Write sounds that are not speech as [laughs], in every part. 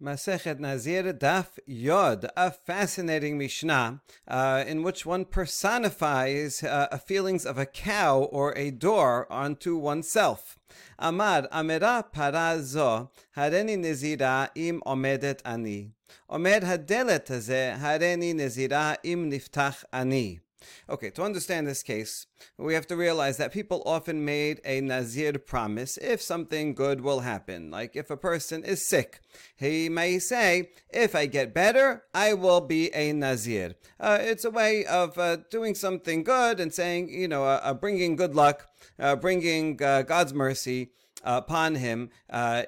Masechet Nazir Daf Yod, a fascinating Mishnah uh, in which one personifies uh, feelings of a cow or a door onto oneself. Amar Amera Parazo Hareni Nezira im Omedet Ani. Omed Hadelet Hareni Nezira im Niftach Ani. Okay, to understand this case, we have to realize that people often made a Nazir promise if something good will happen. Like if a person is sick, he may say, If I get better, I will be a Nazir. Uh, it's a way of uh, doing something good and saying, you know, uh, uh bringing good luck, uh, bringing uh, God's mercy upon him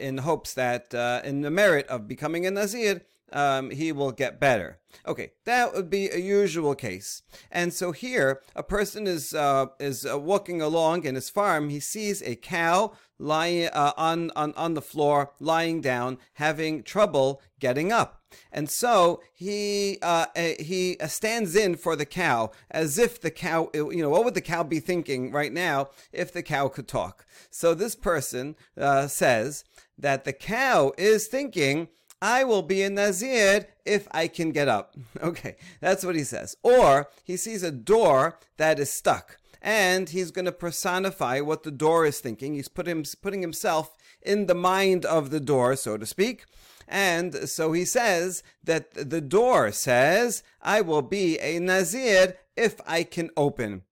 in hopes that in the merit of becoming a Nazir, um, he will get better. Okay, that would be a usual case. And so here, a person is uh, is uh, walking along in his farm. He sees a cow lying uh, on, on on the floor, lying down, having trouble getting up. And so he uh, eh, he stands in for the cow as if the cow, you know, what would the cow be thinking right now if the cow could talk? So this person uh, says that the cow is thinking I will be a Nazir if I can get up. [laughs] Okay, that's what he says. Or he sees a door that is stuck and he's going to personify what the door is thinking. He's put him, putting himself in the mind of the door, so to speak. And so he says that the door says, I will be a Nazir if I can open.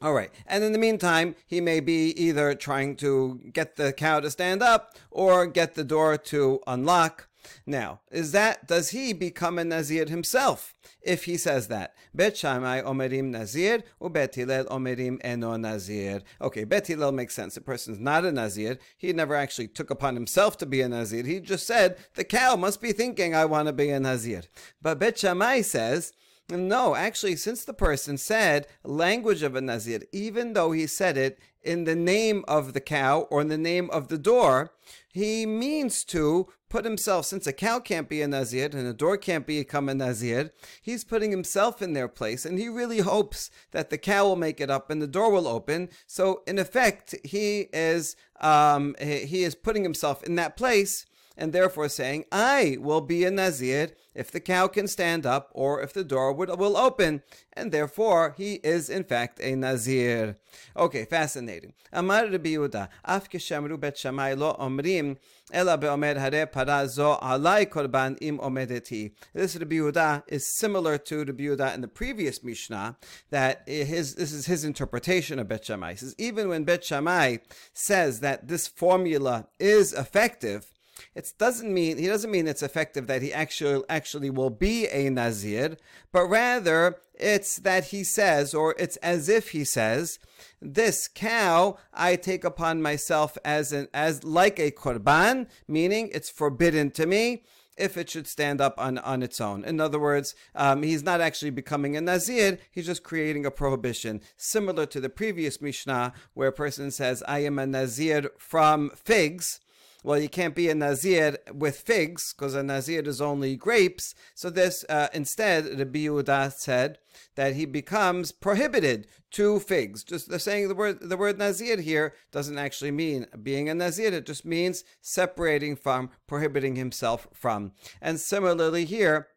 All right. And in the meantime, he may be either trying to get the cow to stand up or get the door to unlock now, is that does he become a Nazir himself if he says that? Bet Shammai Omerim Nazir or Bet Hillel Omerim Eno Nazir. Okay, Bet Hillel makes sense. The person's not a Nazir. He never actually took upon himself to be a Nazir. He just said the cow must be thinking I want to be a Nazir. But Bet Shammai says no, actually, since the person said language of a Nazir, even though he said it in the name of the cow or in the name of the door, he means to put himself, since a cow can't be a Nazir and a door can't become a Nazir, he's putting himself in their place and he really hopes that the cow will make it up and the door will open. So, in effect, he is, um, he is putting himself in that place and therefore saying, I will be a Nazir if the cow can stand up or if the door would, will open, and therefore he is in fact a Nazir. Okay, fascinating. Amar Rabbi Yehuda, af keshamru bet shamai lo omrim, ela beomer hare para zo alai korban im omedeti. This Rabbi Yehuda is similar to Rabbi Yehuda in the previous Mishnah, that his, this is his interpretation of Bet Shammai. He says, even when Bet Shammai says that this formula is effective, it doesn't mean he doesn't mean it's effective that he actually actually will be a nazir, but rather it's that he says, or it's as if he says, this cow I take upon myself as an as like a korban, meaning it's forbidden to me if it should stand up on, on its own. In other words, um, he's not actually becoming a Nazir, he's just creating a prohibition, similar to the previous Mishnah, where a person says, I am a Nazir from figs well, you can't be a Nazir with figs because a Nazir is only grapes. So this, uh, instead, Rabbi Yehuda said that he becomes prohibited to figs. Just the saying the word the word Nazir here doesn't actually mean being a Nazir. It just means separating from, prohibiting himself from. And similarly here,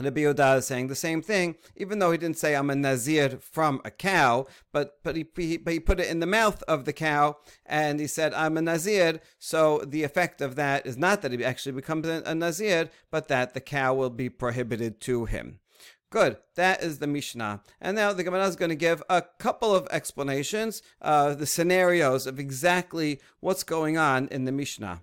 Rabbi Yehuda is saying the same thing, even though he didn't say I'm a nazir from a cow, but but he, he, he put it in the mouth of the cow, and he said I'm a nazir. So the effect of that is not that he actually becomes a nazir, but that the cow will be prohibited to him. Good. That is the Mishnah. And now the Gemara is going to give a couple of explanations, uh, the scenarios of exactly what's going on in the Mishnah.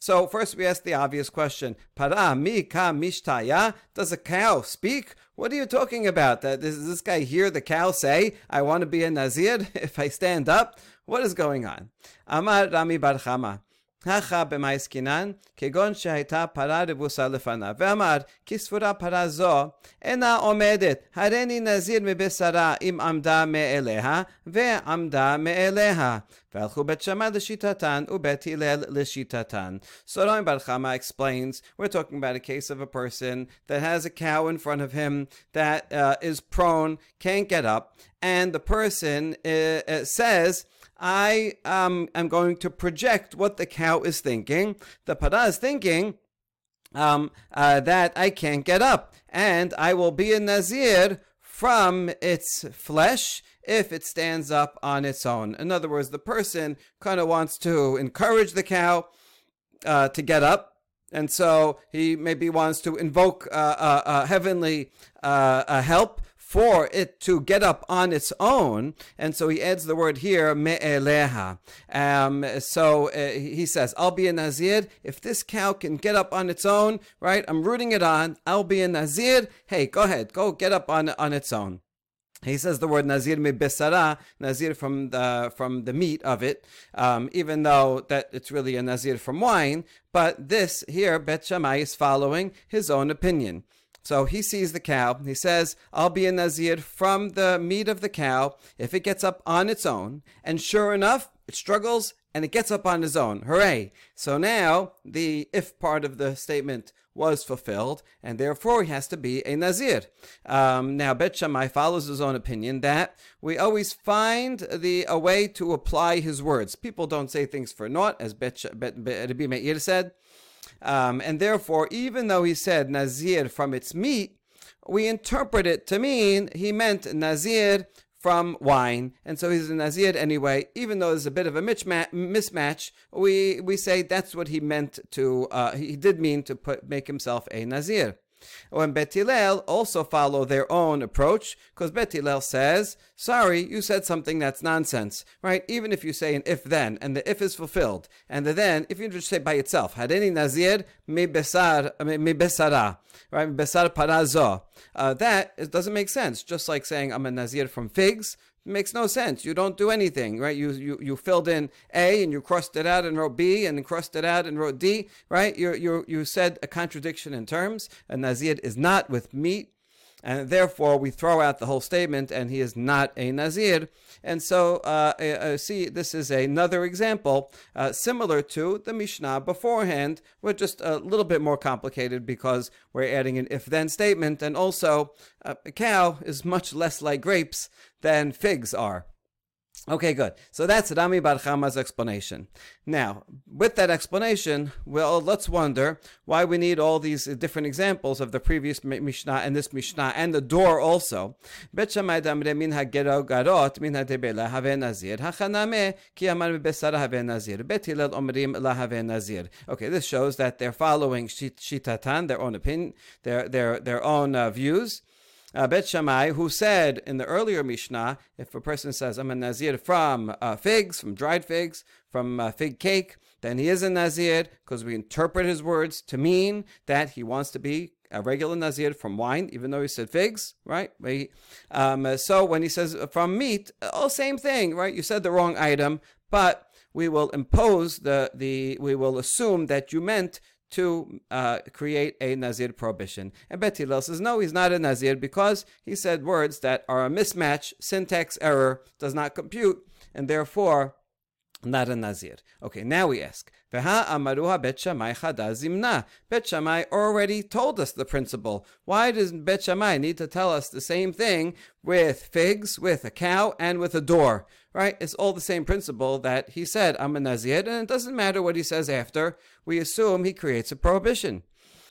So first we ask the obvious question: Para mi ka mishtaya? Does a cow speak? What are you talking about? Does this guy hear the cow say, "I want to be a nazir if I stand up"? What is going on? Amar Rami Bar Chama. הכה במה עסקינן? כגון שהייתה פרה רבוסה לפניו, ואמר, כי ספורה פרה זו אינה עומדת, הריני נזיר מבשרה אם עמדה מאליה, ועמדה מאליה. והלכו בית שמאי לשיטתן, ובית הלל לשיטתן. So Rami Bar Chama explains, we're talking about a case of a person that has a cow in front of him that uh, is prone, can't get up, and the person uh, uh, says, I um, am going to project what the cow is thinking. The para is thinking, um, uh, that I can't get up, and I will be a nazir from its flesh if it stands up on its own. In other words, the person kind of wants to encourage the cow uh, to get up. And so he maybe wants to invoke uh, uh, uh heavenly uh, help for it to get up on its own. And so he adds the word here, me'eleha. Um, so uh, he says, I'll be a Nazir. If this cow can get up on its own, right, I'm rooting it on. I'll be a Nazir. Hey, go ahead, go get up on, on its own. He says the word nazir me besara, nazir from the from the meat of it, um, even though that it's really a nazir from wine. But this here, Bet Shammai is following his own opinion. So he sees the cow. He says, I'll be a Nazir from the meat of the cow if it gets up on its own. And sure enough, it struggles and it gets up on its own. Hooray! So now the if part of the statement was fulfilled, and therefore he has to be a Nazir. Um, now, Bet Shammai follows his own opinion that we always find the a way to apply his words. People don't say things for naught, as Bet, Bet, Bet Rabbi Meir said. Um, and therefore, even though he said Nazir from its meat, we interpret it to mean he meant Nazir from wine, and so he's a Nazir anyway. Even though there's a bit of a mismatch, we we say that's what he meant to. Uh, he did mean to put make himself a Nazir. When Bet Hillel also follow their own approach, because Bet Hillel says, sorry, you said something that's nonsense, right? Even if you say an if then, and the if is fulfilled, and the then, if you just say by itself, had any Nazir mi besar, mi besara, right? Besar parazo. Uh, that doesn't make sense. Just like saying I'm a Nazir from figs, makes no sense. You don't do anything, right? You, you you filled in A and you crossed it out and wrote B and crossed it out and wrote D, right? You you you said a contradiction in terms. A Nazir is not with meat and therefore we throw out the whole statement and he is not a Nazir. And so, uh, uh, uh, see, this is another example uh, similar to the Mishnah beforehand, but just a little bit more complicated because we're adding an if then statement, and also uh, a cow is much less like grapes than figs are. Okay, good. So that's Rami Bar Chama's explanation. Now, with that explanation, well, let's wonder why we need all these different examples of the previous Mishnah and this Mishnah and the door also. Okay, this shows that they're following shitatan, their own opinion, their their their own uh, views uh, Bet Shammai, who said in the earlier Mishnah, if a person says, I'm a Nazir from uh, figs, from dried figs, from uh, fig cake, then he is a Nazir because we interpret his words to mean that he wants to be a regular Nazir from wine, even though he said figs, right? Um, so when he says from meat, oh, same thing, right? You said the wrong item, but we will impose the, the we will assume that you meant to uh, create a Nazir prohibition. And Bet Hillel says, no, he's not a Nazir because he said words that are a mismatch, syntax error, does not compute, and therefore not a Nazir. Okay, now we ask, Veha amaruha Bet Shammai zimna. Bet Shammai already told us the principle. Why does Bet Shammai need to tell us the same thing with figs, with a cow, and with a door? Right? It's all the same principle that he said, I'm a Nazir, and it doesn't matter what he says after. We assume he creates a prohibition.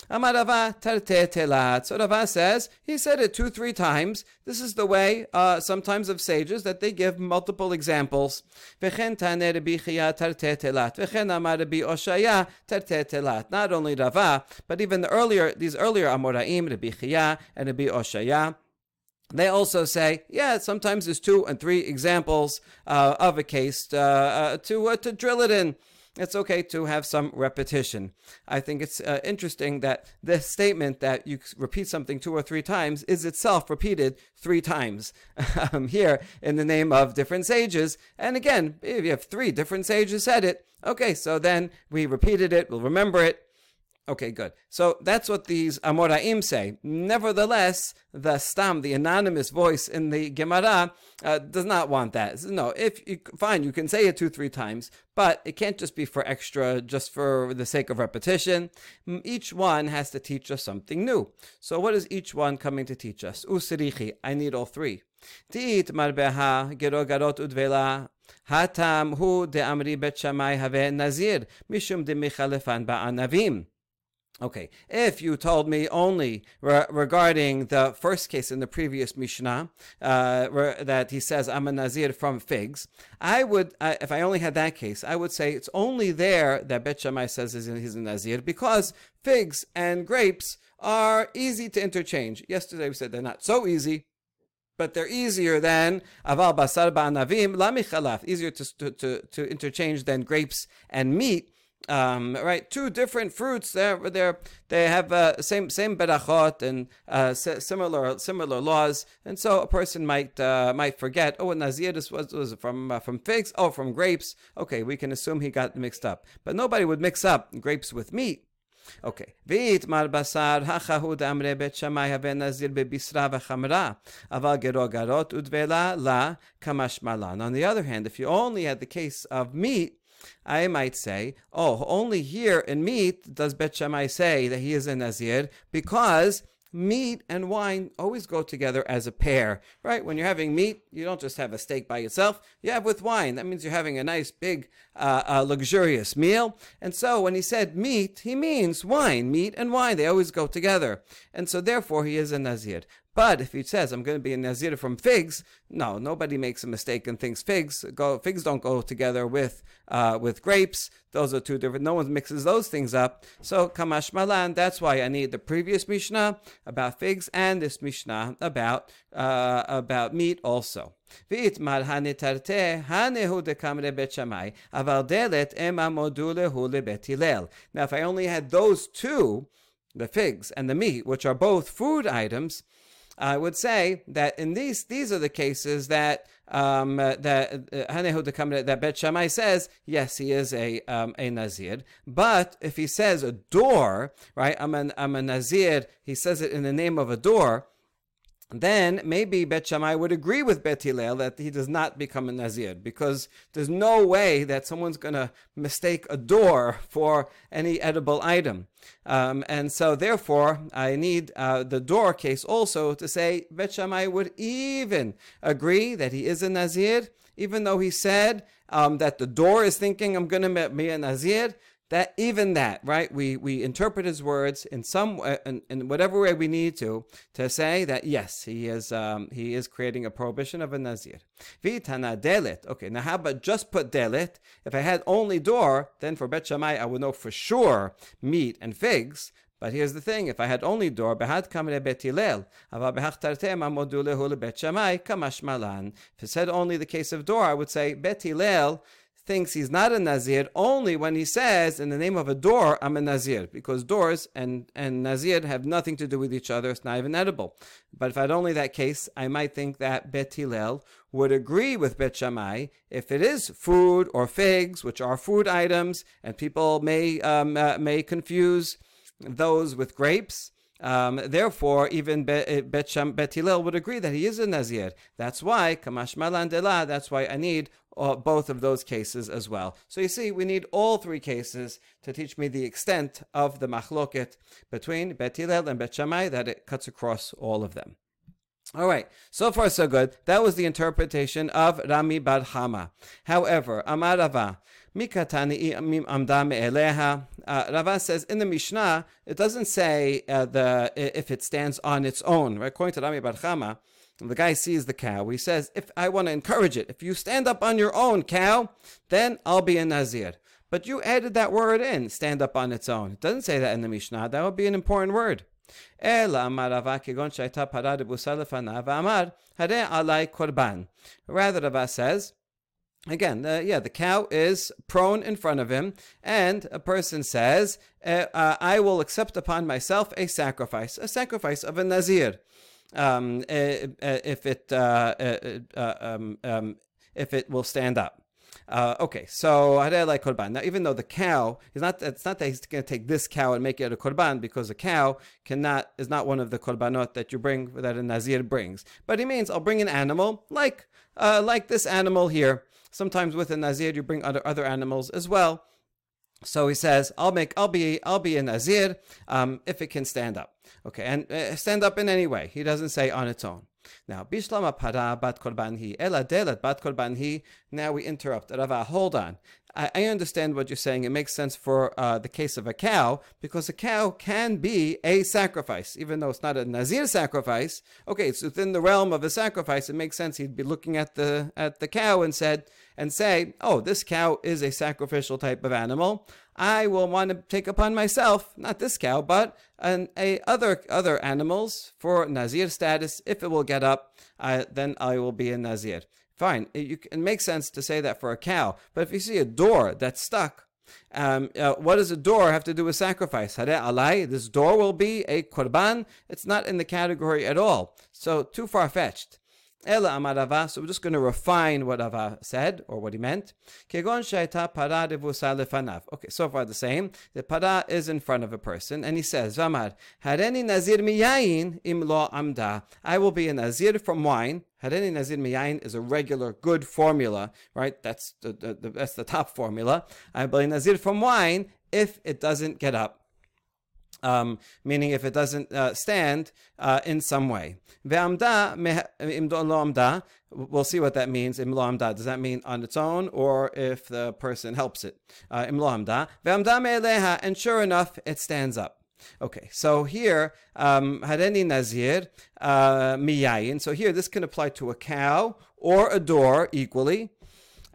Amarava tarte telat. So Rava says, he said it two, three times. This is the way, uh, sometimes of sages, that they give multiple examples. V'chen tane Rabbi Chia tarte telat. V'chen amar Rabbi Oshaya tarte telat. Not only Rava, but even the earlier, these earlier Amoraim, Rabbi Chia and Rabbi Oshaya, they also say, yeah, sometimes there's two and three examples uh, of a case uh, to uh, to drill it in it's okay to have some repetition. I think it's uh, interesting that this statement that you repeat something two or three times is itself repeated three times [laughs] um, here in the name of different sages. And again, if you have three different sages said it, okay, so then we repeated it, we'll remember it, Okay, good. So that's what these Amoraim say. Nevertheless, the Stam, the anonymous voice in the Gemara, uh, does not want that. No, if you, fine, you can say it two, three times, but it can't just be for extra, just for the sake of repetition. Each one has to teach us something new. So what is each one coming to teach us? Usirichi, I need all three. Tiit marbeha gerogarot udvela hatam hu de amri bet shamai have nazir mishum de michalefan ba'anavim. Okay, if you told me only re- regarding the first case in the previous Mishnah, uh, re- that he says, I'm a Nazir from figs, I would, uh, if I only had that case, I would say it's only there that Bet Shammai says he's a Nazir because figs and grapes are easy to interchange. Yesterday we said they're not so easy, but they're easier than aval basar ba'anavim lamichalaf, easier to, to, to interchange than grapes and meat um, right? Two different fruits. They're, they're, they have uh, same same berachot and uh, similar similar laws, and so a person might uh, might forget. Oh, nazir was was from uh, from figs. Oh, from grapes. Okay, we can assume he got mixed up, but nobody would mix up grapes with meat. Okay. ויתמר בשר, הכהו דאמרי בית שמאי הווה נזיר בבשרה וחמרה, אבל גרו גרות ודבלה לה כמשמלן. On the other hand, if you only had the case of meat, I might say, oh, only here in meat does Bet Shammai say that he is a Nazir because meat and wine always go together as a pair, right? When you're having meat, you don't just have a steak by itself, you have with wine. That means you're having a nice, big, uh, uh, luxurious meal. And so when he said meat, he means wine. Meat and wine, they always go together. And so therefore he is a Nazir. But if he says I'm going to be a nazir from figs, no, nobody makes a mistake and thinks figs go figs don't go together with uh, with grapes. Those are two different. No one mixes those things up. So kamash malan. That's why I need the previous mishnah about figs and this mishnah about uh, about meat also. ויתמר הנתרתה, הנה דקמרי בית שמאי, אבל דלת הם עמודו להו לבית הלל. Now if I only had those two, the figs and the meat, which are both food items, I would say that in these these are the cases that um, uh, that uh, that Bet Shammai says yes, he is a um, a nazir. But if he says a door, right? I'm an I'm a nazir. He says it in the name of a door then maybe Bet Shammai would agree with Bet Hillel that he does not become a Nazir because there's no way that someone's going to mistake a door for any edible item. Um, and so therefore, I need uh, the door case also to say Bet Shammai would even agree that he is a Nazir, even though he said um, that the door is thinking I'm going to be a Nazir that even that right we we interpret his words in some way in, in whatever way we need to to say that yes he is um, he is creating a prohibition of a nazir. Vitana delit okay now how about just put delit if i had only door then for bet shammai i would know for sure meat and figs. But here's the thing: if I had only door, behad kamre bet Hillel, ava behachtartem amodulehu bet Shammai kamash malan. If it said only the case of door, I would say bet thinks he's not a Nazir only when he says, in the name of a door, I'm a Nazir, because doors and, and Nazir have nothing to do with each other. It's not even edible. But if I had only that case, I might think that Bet Hillel would agree with Bet Shammai if it is food or figs, which are food items, and people may, um, uh, may confuse those with grapes. Um, therefore, even Bet, Bet, Sham, Bet Hillel would agree that he is a Nazir. That's why, Kamash Malandela, that's why I need uh, both of those cases as well. So you see, we need all three cases to teach me the extent of the machloket between Bet Hillel and Bet Shammai, that it cuts across all of them. All right, so far so good. That was the interpretation of Rami Bar Chama. However, Amar Rava, Mikatani amda me'eleha. Uh, Rava says in the Mishnah, it doesn't say uh, the if it stands on its own. Right? According to Rami the guy sees the cow. He says, if I want to encourage it, if you stand up on your own, cow, then I'll be a Nazir. But you added that word in, stand up on its own. It doesn't say that in the Mishnah. That would be an important word. Rather, Rava says, Again, uh, yeah, the cow is prone in front of him, and a person says, uh, uh, I will accept upon myself a sacrifice, a sacrifice of a Nazir um, eh, eh, if it uh, uh, um, um, if it will stand up. Uh, okay, so like korban. Now, even though the cow is not, it's not that he's going to take this cow and make it a korban because a cow cannot is not one of the korbanot that you bring that a nazir brings. But he means I'll bring an animal like uh, like this animal here. Sometimes with a nazir you bring other other animals as well. So he says, "I'll make, I'll be, I'll be a nazir um, if it can stand up." Okay, and uh, stand up in any way. He doesn't say on its own. Now, bishlama para bat korbanhi ela delat bat korbanhi. Now we interrupt. Rava, hold on. I, I understand what you're saying. It makes sense for uh, the case of a cow because a cow can be a sacrifice, even though it's not a nazir sacrifice. Okay, it's within the realm of a sacrifice. It makes sense. He'd be looking at the at the cow and said and say, "Oh, this cow is a sacrificial type of animal. I will want to take upon myself, not this cow, but an, a other other animals for nazir status. If it will get up, uh, then I will be a nazir." Fine, it, you, it makes sense to say that for a cow, but if you see a door that's stuck, um, uh, what does a door have to do with sacrifice? This door will be a korban. It's not in the category at all. So too far fetched. Ela amarava. So we're just going to refine what Rava said or what he meant. Kegon shaita para lefanav. Okay, so far the same. The para is in front of a person, and he says, Vamar, hareni nazir miyayin im lo amda. I will be a nazir from wine. Hareni nazir miyayin is a regular good formula, right? That's the, the, the that's the top formula. I will be nazir from wine if it doesn't get up um, meaning if it doesn't uh, stand uh, in some way. We'll see what that means. Does that mean on its own or if the person helps it? Uh, and sure enough, it stands up. Okay, so here, um, Nazir uh, Miyayin. So here, this can apply to a cow or a door equally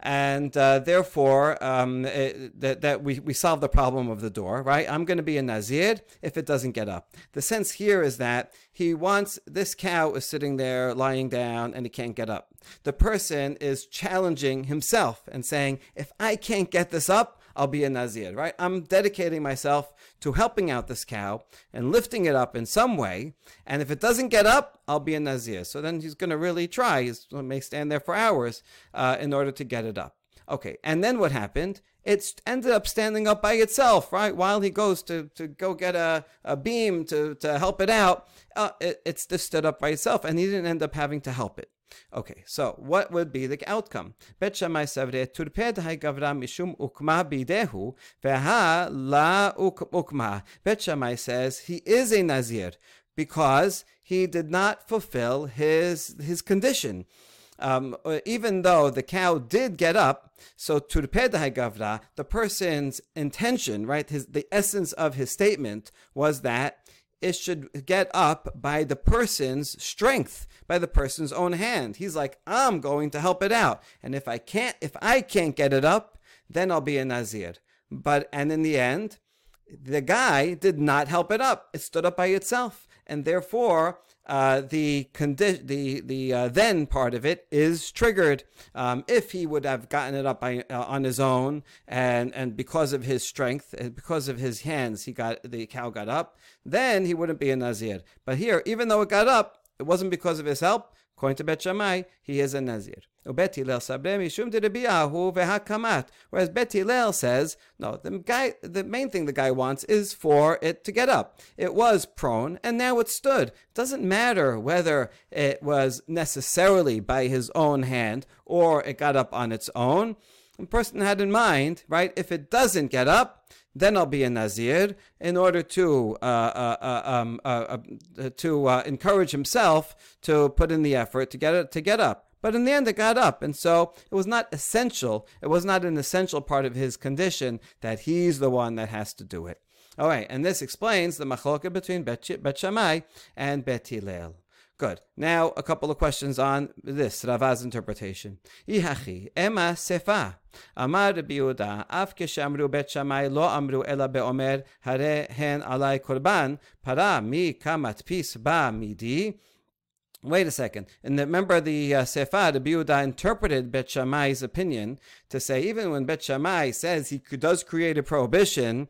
and uh, therefore um, it, that, that we, we solve the problem of the door, right? I'm going to be a Nazir if it doesn't get up. The sense here is that he wants this cow is sitting there lying down and he can't get up. The person is challenging himself and saying, if I can't get this up, I'll be a Nazir, right? I'm dedicating myself to helping out this cow and lifting it up in some way. And if it doesn't get up, I'll be a Nazir. So then he's going to really try. He may stand there for hours uh, in order to get it up. Okay, and then what happened? It ended up standing up by itself, right? While he goes to, to go get a, a beam to, to help it out, uh, it, it stood up by itself, and he didn't end up having to help it. Okay, so what would be the outcome? Bet Shammai savre turped gavra mishum ukma bidehu veha la ukma. Bet Shammai says he is a nazir because he did not fulfill his his condition. Um, even though the cow did get up, so turped gavra, the person's intention, right, his the essence of his statement was that it should get up by the person's strength, by the person's own hand. He's like, I'm going to help it out. And if I can't, if I can't get it up, then I'll be a Nazir. But, and in the end, the guy did not help it up. It stood up by itself. And therefore, uh, the condi- the the uh, then part of it is triggered. Um, if he would have gotten it up by, uh, on his own, and and because of his strength, and because of his hands, he got the cow got up. Then he wouldn't be a nazir. But here, even though it got up, it wasn't because of his help. According to Bet Shammai, he is a nazir. Bet Hillel vehakamat. Whereas Bet Hillel says, no, the guy, the main thing the guy wants is for it to get up. It was prone, and now it stood. It doesn't matter whether it was necessarily by his own hand or it got up on its own. The person had in mind, right? If it doesn't get up, then I'll be a Nazir in order to uh, uh, uh um, uh, uh, to encourage himself to put in the effort to get it to get up. But in the end, it got up, and so it was not essential. It was not an essential part of his condition that he's the one that has to do it. All right, and this explains the machloka between Bet Shammai and Bet Hillel. Good. Now, a couple of questions on this, Rava's interpretation. Ihachi, Ema Sefa. Amar Biuda, Af keshamru bet shamai lo amru ela beomer, hare hen alai korban, para mi kamat pis ba midi. Wait a second. And remember the uh, Sefa, the Biuda interpreted Bet Shammai's opinion to say even when Bet Shammai says he does create a prohibition,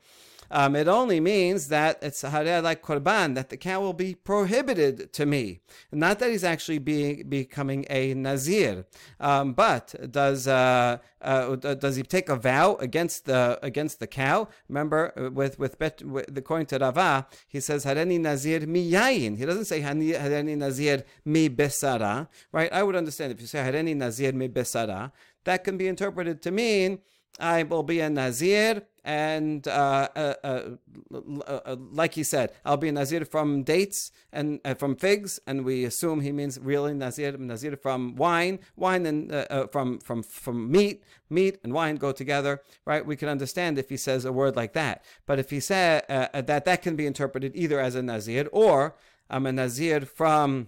um, it only means that it's like korban, that the cow will be prohibited to me. Not that he's actually being becoming a nazir, um, but does uh, uh, does he take a vow against the against the cow? Remember, uh, with with, bet, with according to Rava, he says hareni nazir mi yayin. He doesn't say hareni nazir mi besara, right? I would understand if you say hareni nazir mi besara, that can be interpreted to mean I will be a Nazir, and uh, uh, uh, uh, like he said, I'll be a Nazir from dates and uh, from figs, and we assume he means really Nazir, Nazir from wine, wine and uh, from from from meat, meat and wine go together, right? We can understand if he says a word like that, but if he said that, that can be interpreted either as a Nazir or I'm a Nazir from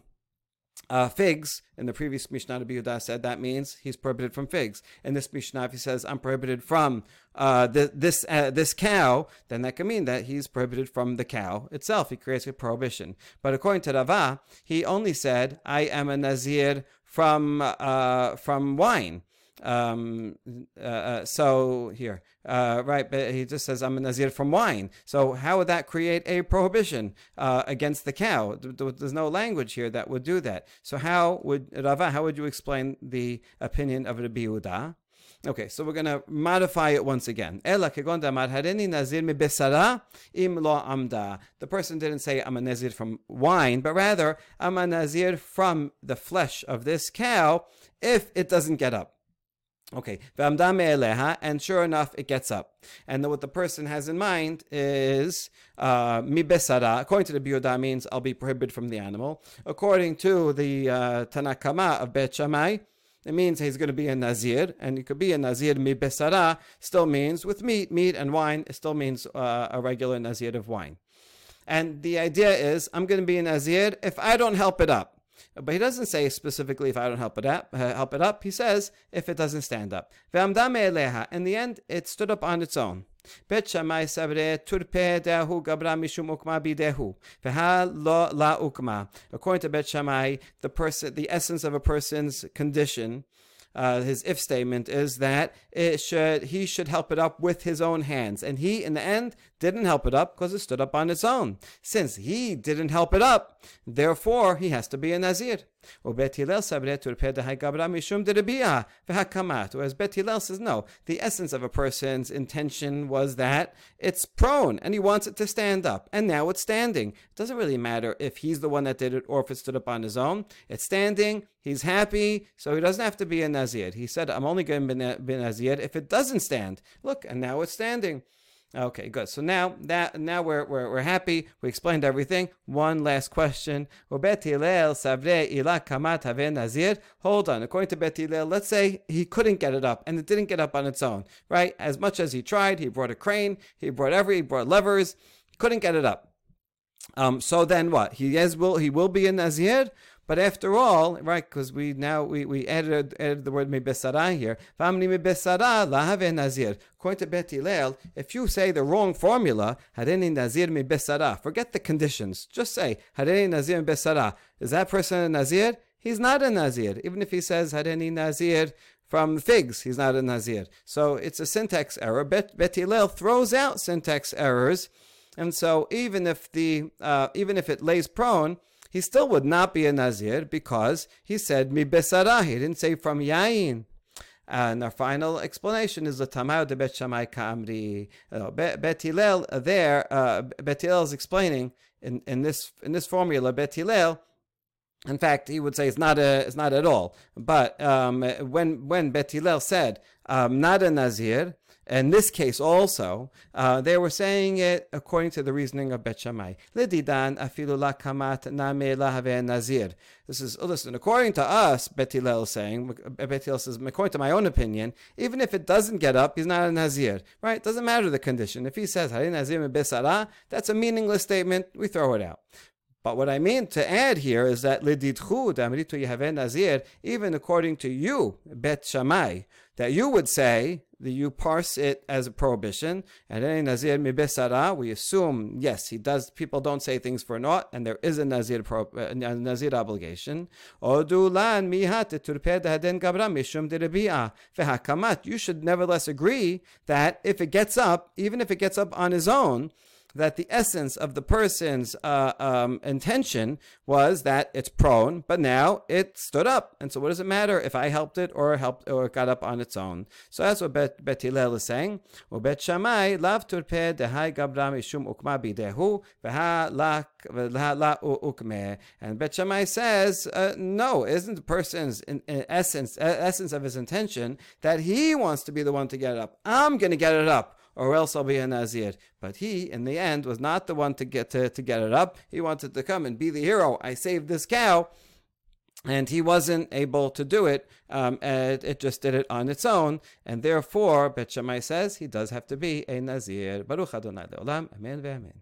uh, figs. In the previous Mishnah, Rabbi Yehuda said that means he's prohibited from figs. In this Mishnah, if he says I'm prohibited from uh, th- this uh, this cow, then that can mean that he's prohibited from the cow itself. He creates a prohibition. But according to Rava, he only said I am a nazir from uh, from wine. Um, uh, uh, so here, uh, right, but he just says, I'm a Nazir from wine. So how would that create a prohibition uh, against the cow? There's no language here that would do that. So how would, Rava, how would you explain the opinion of Rabbi Yehuda? Okay, so we're going to modify it once again. The person didn't say, I'm a nazir from wine, but rather, I'm a nazir from the flesh of this cow if it doesn't get up. Okay, and sure enough, it gets up. And what the person has in mind is uh, mi besara. According to the Biyuda, means I'll be prohibited from the animal. According to the uh, Tanakama of Bet Shammai, it means he's going to be a Nazir, and he could be a Nazir mi besara, still means with meat, meat and wine, it still means uh, a regular Nazir of wine. And the idea is, I'm going to be a Nazir if I don't help it up. But he doesn't say specifically if I don't help it up. Uh, help it up. He says if it doesn't stand up. In the end, it stood up on its own. According to Bet Shammai, the person, the essence of a person's condition uh, his if statement is that it should he should help it up with his own hands, and he in the end didn't help it up because it stood up on its own. Since he didn't help it up, therefore he has to be a nazir. Whereas Bet Hillel says, no, the essence of a person's intention was that it's prone and he wants it to stand up. And now it's standing. It doesn't really matter if he's the one that did it or if it stood up on his own. It's standing. He's happy. So he doesn't have to be a Nazir. He said, I'm only going to be a Nazir if it doesn't stand. Look, and now it's standing. Okay, good. So now that now we're, we're, we're happy. We explained everything. One last question. Hold on. According to Bet let's say he couldn't get it up and it didn't get up on its own, right? As much as he tried, he brought a crane, he brought every, he brought levers, couldn't get it up. Um, so then what? He is will he will be a Nazir, but after all, right, because we now we, we added, added the word mebesara here. Famni mebesara lahave nazir. According to Bet Hillel, if you say the wrong formula, hareni nazir mebesara, forget the conditions. Just say hareni nazir mebesara. Is that person a nazir? He's not a nazir. Even if he says hareni nazir from figs, he's not a nazir. So it's a syntax error. Bet, Bet Hillel throws out syntax errors, and so even if the uh, even if it lays prone he still would not be a Nazir because he said mi besara. He didn't say from yain. And our final explanation is the Tamar de Bet Shammai Kamri. Uh, Bet Hillel uh, there, uh, Bet Hillel is explaining in, in this in this formula. Bet Hillel, in fact, he would say it's not a it's not at all. But um, when when Bet Hillel said um, not a Nazir, in this case also, uh, they were saying it according to the reasoning of Bet Shammai. Lididan afilu nazir. This is, listen, according to us, Bet Hillel is saying, Bet Hillel says, according to my own opinion, even if it doesn't get up, he's not a nazir, right? Doesn't matter the condition. If he says, nazir that's a meaningless statement, we throw it out. But what I mean to add here is that lididchu damritu yahave nazir, even according to you, Bet Shammai, that you would say you parse it as a prohibition, we assume yes, he does. People don't say things for naught, and there is a nazir pro, uh, nazir obligation. You should nevertheless agree that if it gets up, even if it gets up on his own, that the essence of the person's uh, um, intention was that it's prone, but now it stood up. And so, what does it matter if I helped it or helped or got up on its own? So that's what Bet, Bet Hillel is saying. Bet Shammai lav turpe dehai gabra mishum ukma bidehu veha la ukme. And Bet Shammai says, uh, no, isn't the person's in, in essence essence of his intention that he wants to be the one to get it up? I'm going to get it up or else I'll be a Nazir. But he, in the end, was not the one to get to, to get it up. He wanted to come and be the hero. I saved this cow. And he wasn't able to do it. Um, and it just did it on its own. And therefore, Bet Shammai says he does have to be a Nazir. Baruch Adonai Le'olam. Amen ve'amen.